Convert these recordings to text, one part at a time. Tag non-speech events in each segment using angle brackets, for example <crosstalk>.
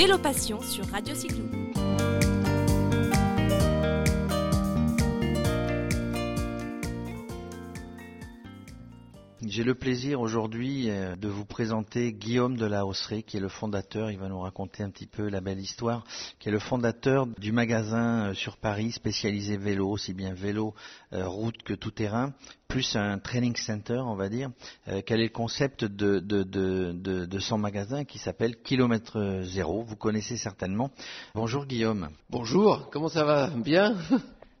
Vélo Passion sur Radio Cyclo. J'ai le plaisir aujourd'hui euh, de vous présenter Guillaume de la Hausserie, qui est le fondateur, il va nous raconter un petit peu la belle histoire, qui est le fondateur du magasin euh, sur Paris spécialisé vélo, aussi bien vélo, euh, route que tout terrain, plus un training center, on va dire. quel est le concept de, son magasin qui s'appelle Kilomètre Zéro Vous connaissez certainement. Bonjour Guillaume. Bonjour, comment ça va? Bien?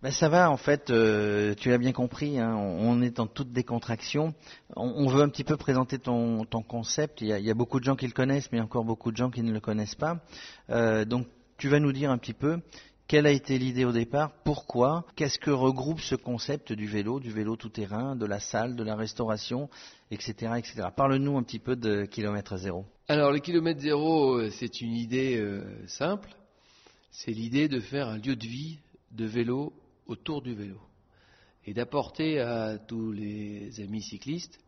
Ben ça va, en fait, euh, tu l'as bien compris, hein, on, est en toute décontraction. On, veut un petit peu présenter ton, concept. Il y, a, beaucoup de gens qui le connaissent, mais encore beaucoup de gens qui ne le connaissent pas. Euh, donc, tu vas nous dire un petit peu quelle a été l'idée au départ, pourquoi, qu'est-ce que regroupe ce concept du vélo, du vélo tout-terrain, de la salle, de la restauration, etc. etc. Parle-nous un petit peu de kilomètre zéro. Alors, le kilomètre zéro, euh, c'est une idée simple. C'est l'idée de faire un lieu de vie de vélo autour du vélo et d'apporter à tous les amis cyclistes,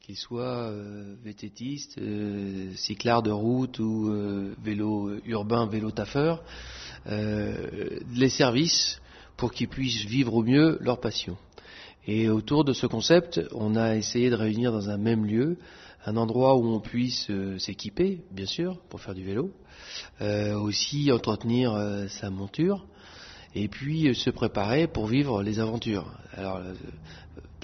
qu'ils soient euh, vététistes, euh, cyclards de route ou euh, vélo urbain, vélo taffeur, les services pour qu'ils puissent vivre au mieux leur passion. Et autour de ce concept, on a essayé de réunir dans un même lieu un endroit où on puisse s'équiper, bien sûr, pour faire du vélo, aussi entretenir sa monture, et puis euh, se préparer pour vivre les aventures. Alors, euh,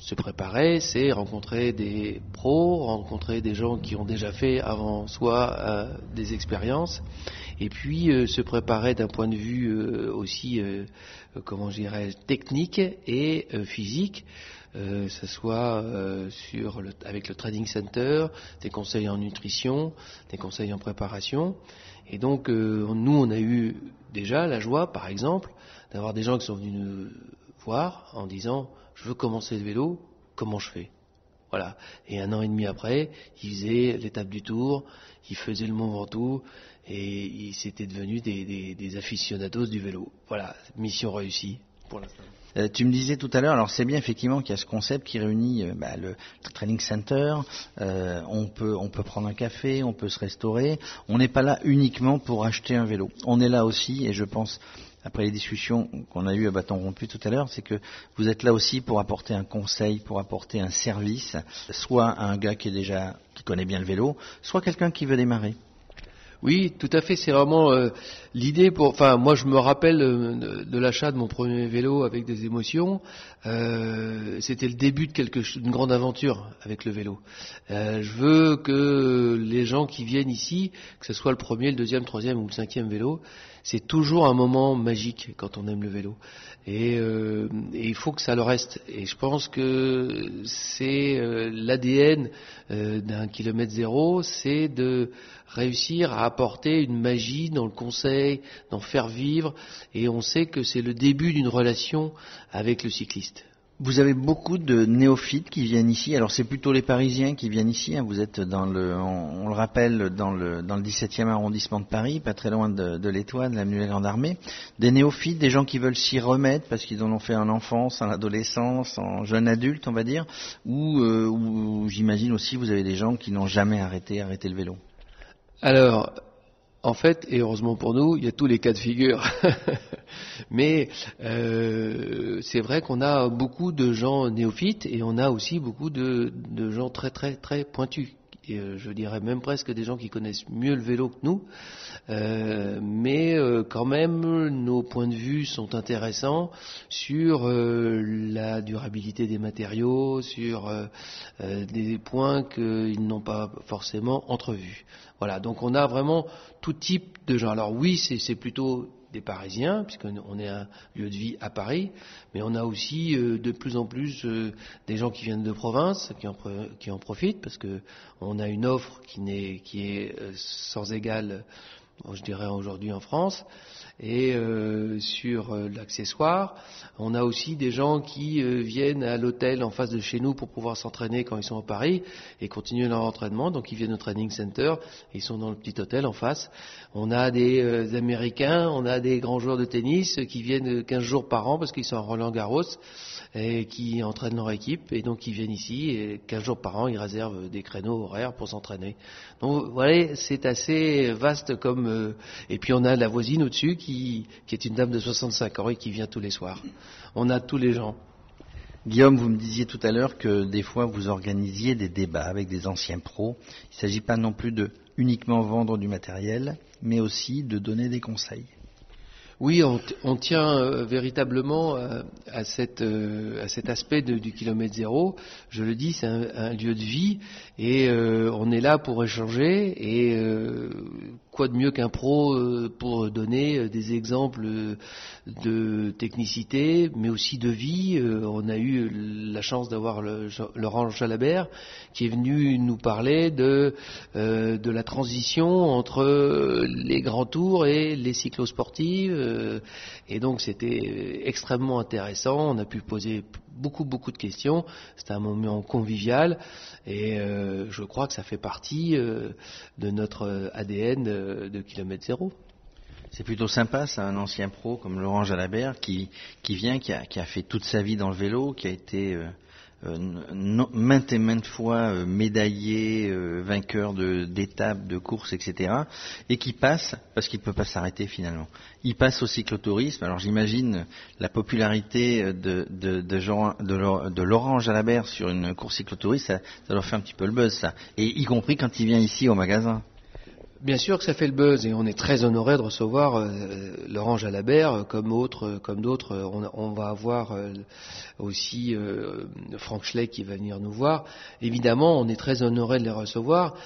se préparer, c'est rencontrer des pros, rencontrer des gens qui ont déjà fait avant soi euh, des expériences, et puis se préparer d'un point de vue aussi, comment je dirais, technique et physique. Euh, ça soit le, avec le trading center, des conseils en nutrition, des conseils en préparation. Et donc nous, on a eu déjà la joie, par exemple, d'avoir des gens qui sont venus nous voir en disant je veux commencer le vélo, comment je fais? Voilà. Et un an et demi après, ils faisaient l'étape du Tour, ils faisaient le Mont Ventoux et ils s'étaient devenus des, des aficionados du vélo. Voilà, mission réussie Euh, tu me disais tout à l'heure, alors c'est bien effectivement qu'il y a ce concept qui réunit euh, bah, le training center, euh, on, peut, on peut prendre un café, on peut se restaurer, on n'est pas là uniquement pour acheter un vélo. On est là aussi, et je pense après les discussions qu'on a eues à bâton rompu tout à l'heure, c'est que vous êtes là aussi pour apporter un conseil, pour apporter un service, soit à un gars qui est déjà qui connaît bien le vélo, soit quelqu'un qui veut démarrer. Oui, tout à fait. C'est vraiment euh, l'idée pour. Enfin, moi, je me rappelle euh, de, l'achat de mon premier vélo avec des émotions. Euh, c'était le début de quelque d'une grande aventure avec le vélo. je veux que les gens qui viennent ici, que ce soit le premier, le deuxième, troisième ou le cinquième vélo, c'est toujours un moment magique quand on aime le vélo. Et, et, il faut que ça le reste. Et je pense que c'est l'ADN d'un kilomètre zéro, c'est de réussir à apporter une magie dans le conseil, d'en faire vivre, et on sait que c'est le début d'une relation avec le cycliste. Vous avez beaucoup de néophytes qui viennent ici. Alors c'est plutôt les Parisiens qui viennent ici. Hein. Vous êtes dans le, on, le rappelle, dans le dans le 17e arrondissement de Paris, pas très loin de, l'Étoile, de la Grande Armée. Des néophytes, des gens qui veulent s'y remettre parce qu'ils en ont fait en enfance, en adolescence, en jeune adulte, on va dire. Ou, euh, ou j'imagine aussi vous avez des gens qui n'ont jamais arrêté arrêté le vélo. Alors, en fait, et heureusement pour nous, il y a tous les cas de figure. <laughs> Mais euh, c'est vrai qu'on a beaucoup de gens néophytes et on a aussi beaucoup de, de gens très très très pointus et euh, je dirais même presque des gens qui connaissent mieux le vélo que nous, euh, mais euh, quand même nos points de vue sont intéressants sur la durabilité des matériaux, sur des points qu'ils n'ont pas forcément entrevus. Voilà, donc on a vraiment tout type de gens. Alors oui, c'est plutôt des Parisiens, puisqu'on est un lieu de vie à Paris, mais on a aussi euh, de plus en plus euh, des gens qui viennent de province, qui en, profitent, parce que on a une offre qui, est, qui est euh, sans égale, je dirais aujourd'hui en France et euh, sur euh, l'accessoire. On a aussi des gens qui euh, viennent à l'hôtel en face de chez nous pour pouvoir s'entraîner quand ils sont à Paris et continuer leur entraînement. Donc ils viennent au training center, ils sont dans le petit hôtel en face. On a des Américains, on a des grands joueurs de tennis qui viennent 15 jours par an parce qu'ils sont à Roland Garros et qui entraînent leur équipe et donc ils viennent ici et 15 jours par an ils réservent des créneaux horaires pour s'entraîner. Donc voyez, c'est assez vaste comme Guillaume. et puis on a la voisine au-dessus qui, qui est une dame de 65 ans et qui vient tous les soirs. On a tous les gens. Guillaume, vous me disiez tout à l'heure que des fois vous organisiez des débats avec des anciens pros. Il ne s'agit pas non plus de uniquement vendre du matériel, mais aussi de donner des conseils. Oui, on, tient euh, véritablement euh, à, cette, euh, à, cet aspect du kilomètre zéro. Je le dis, c'est un, lieu de vie et on est là pour échanger. Et quoi de mieux qu'un pro pour donner des exemples de technicité, mais aussi de vie. on a eu la chance d'avoir Laurent Jalabert qui est venu nous parler de, de la transition entre les grands tours et les cyclosportives euh, et donc c'était extrêmement intéressant. On a pu poser beaucoup beaucoup de questions. C'était un moment convivial et euh, je crois que ça fait partie euh, de notre ADN de kilomètre zéro. C'est plutôt sympa, ça, un ancien pro comme Laurent Jalabert qui, qui vient, qui a, fait toute sa vie dans le vélo, qui a été euh, maintes et maintes fois euh, médaillé, euh, vainqueur d'étapes, de, courses, etc. Et qui passe, parce qu'il ne peut pas s'arrêter finalement, il passe au cyclotourisme. Alors j'imagine la popularité de, de, de, Jean, de, Laurent Jalabert sur une course cyclotouriste, ça, ça leur fait un petit peu le buzz, ça. Et y compris quand il vient ici au magasin. Bien sûr que ça fait le buzz et on est très honoré de recevoir euh, Laurent Jalabert euh, comme autre, comme d'autres. Euh, on, va avoir aussi Franck Schleck qui va venir nous voir. Évidemment, on est très honoré de les recevoir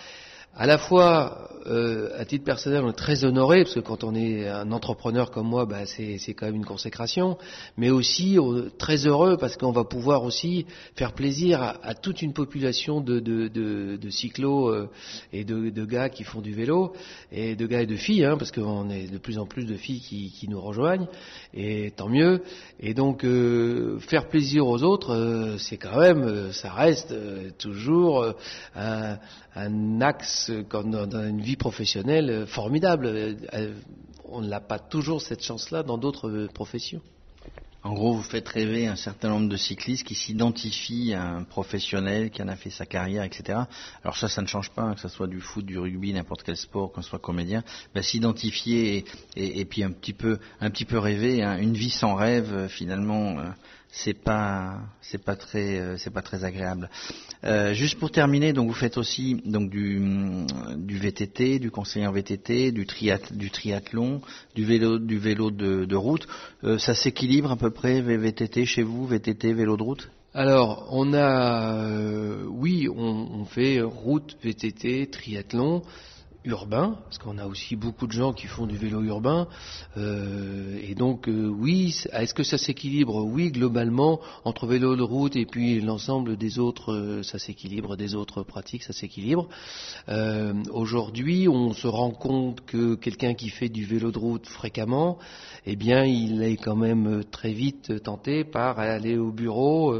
à la fois, euh, à titre personnel, on est très honoré, parce que quand on est un entrepreneur comme moi, bah, c'est, quand même une consécration, mais aussi très heureux parce qu'on va pouvoir aussi faire plaisir à, toute une population de, de, de, de cyclos euh, et de, de, gars qui font du vélo, et de gars et de filles, hein, parce qu'on est de plus en plus de filles qui, qui nous rejoignent, et tant mieux. Et donc, euh, faire plaisir aux autres, euh, c'est quand même, ça reste toujours un, un axe dans une vie professionnelle euh, formidable. Euh, euh, on n'a pas toujours cette chance-là dans d'autres professions. En gros, vous faites rêver un certain nombre de cyclistes qui s'identifient à un professionnel qui en a fait sa carrière, etc. Alors ça, ça ne change pas, hein, que ce soit du foot, du rugby, n'importe quel sport, qu'on soit comédien. Bah, s'identifier et, puis un petit peu, un petit peu rêver, hein. une vie sans rêve, finalement, c'est pas c'est pas très euh, c'est pas très agréable. Euh, juste pour terminer, donc vous faites aussi donc du, du VTT, du conseiller en VTT, du, du triathlon, du vélo du vélo de, route. Euh, ça s'équilibre à peu près VTT chez vous, VTT vélo de route? Alors, on a, oui, on, on, fait route, VTT, triathlon urbain, parce qu'on a aussi beaucoup de gens qui font du vélo urbain. Euh, et donc, euh, oui, est-ce que ça s'équilibre? Oui, globalement, entre vélo de route et puis l'ensemble des autres, euh, ça s'équilibre, des autres pratiques, ça s'équilibre. Aujourd'hui, on se rend compte que quelqu'un qui fait du vélo de route fréquemment, eh bien, il est quand même très vite tenté par aller au bureau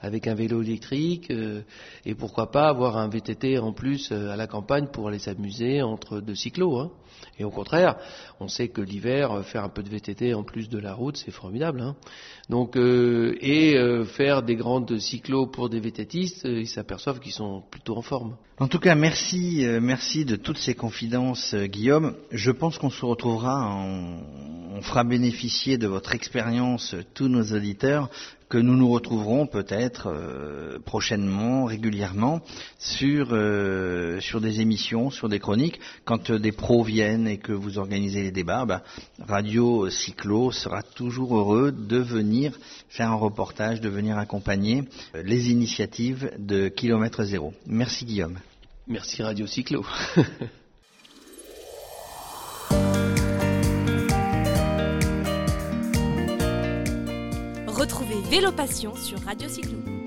avec un vélo électrique et pourquoi pas avoir un VTT en plus à la campagne pour aller s'amuser entre deux cyclos. Hein. Et au contraire, on sait que l'hiver, euh, faire un peu de VTT en plus de la route, c'est formidable. Hein. Donc, euh, et euh, faire des grandes cyclos pour des VTTistes, ils s'aperçoivent qu'ils sont plutôt en forme. En tout cas, merci, merci de toutes ces confidences, Guillaume. Je pense qu'on se retrouvera, on fera bénéficier de votre expérience tous nos auditeurs que nous nous retrouverons peut-être euh, prochainement, régulièrement, sur, euh, sur des émissions, sur des chroniques. Quand euh, des pros viennent et que vous organisez les débats, bah, Radio Cyclo sera toujours heureux de venir faire un reportage, de venir accompagner les initiatives de Kilomètre Zéro. Merci Guillaume. Merci Radio Cyclo. <laughs> Vélo Passion sur Radio Cyclo.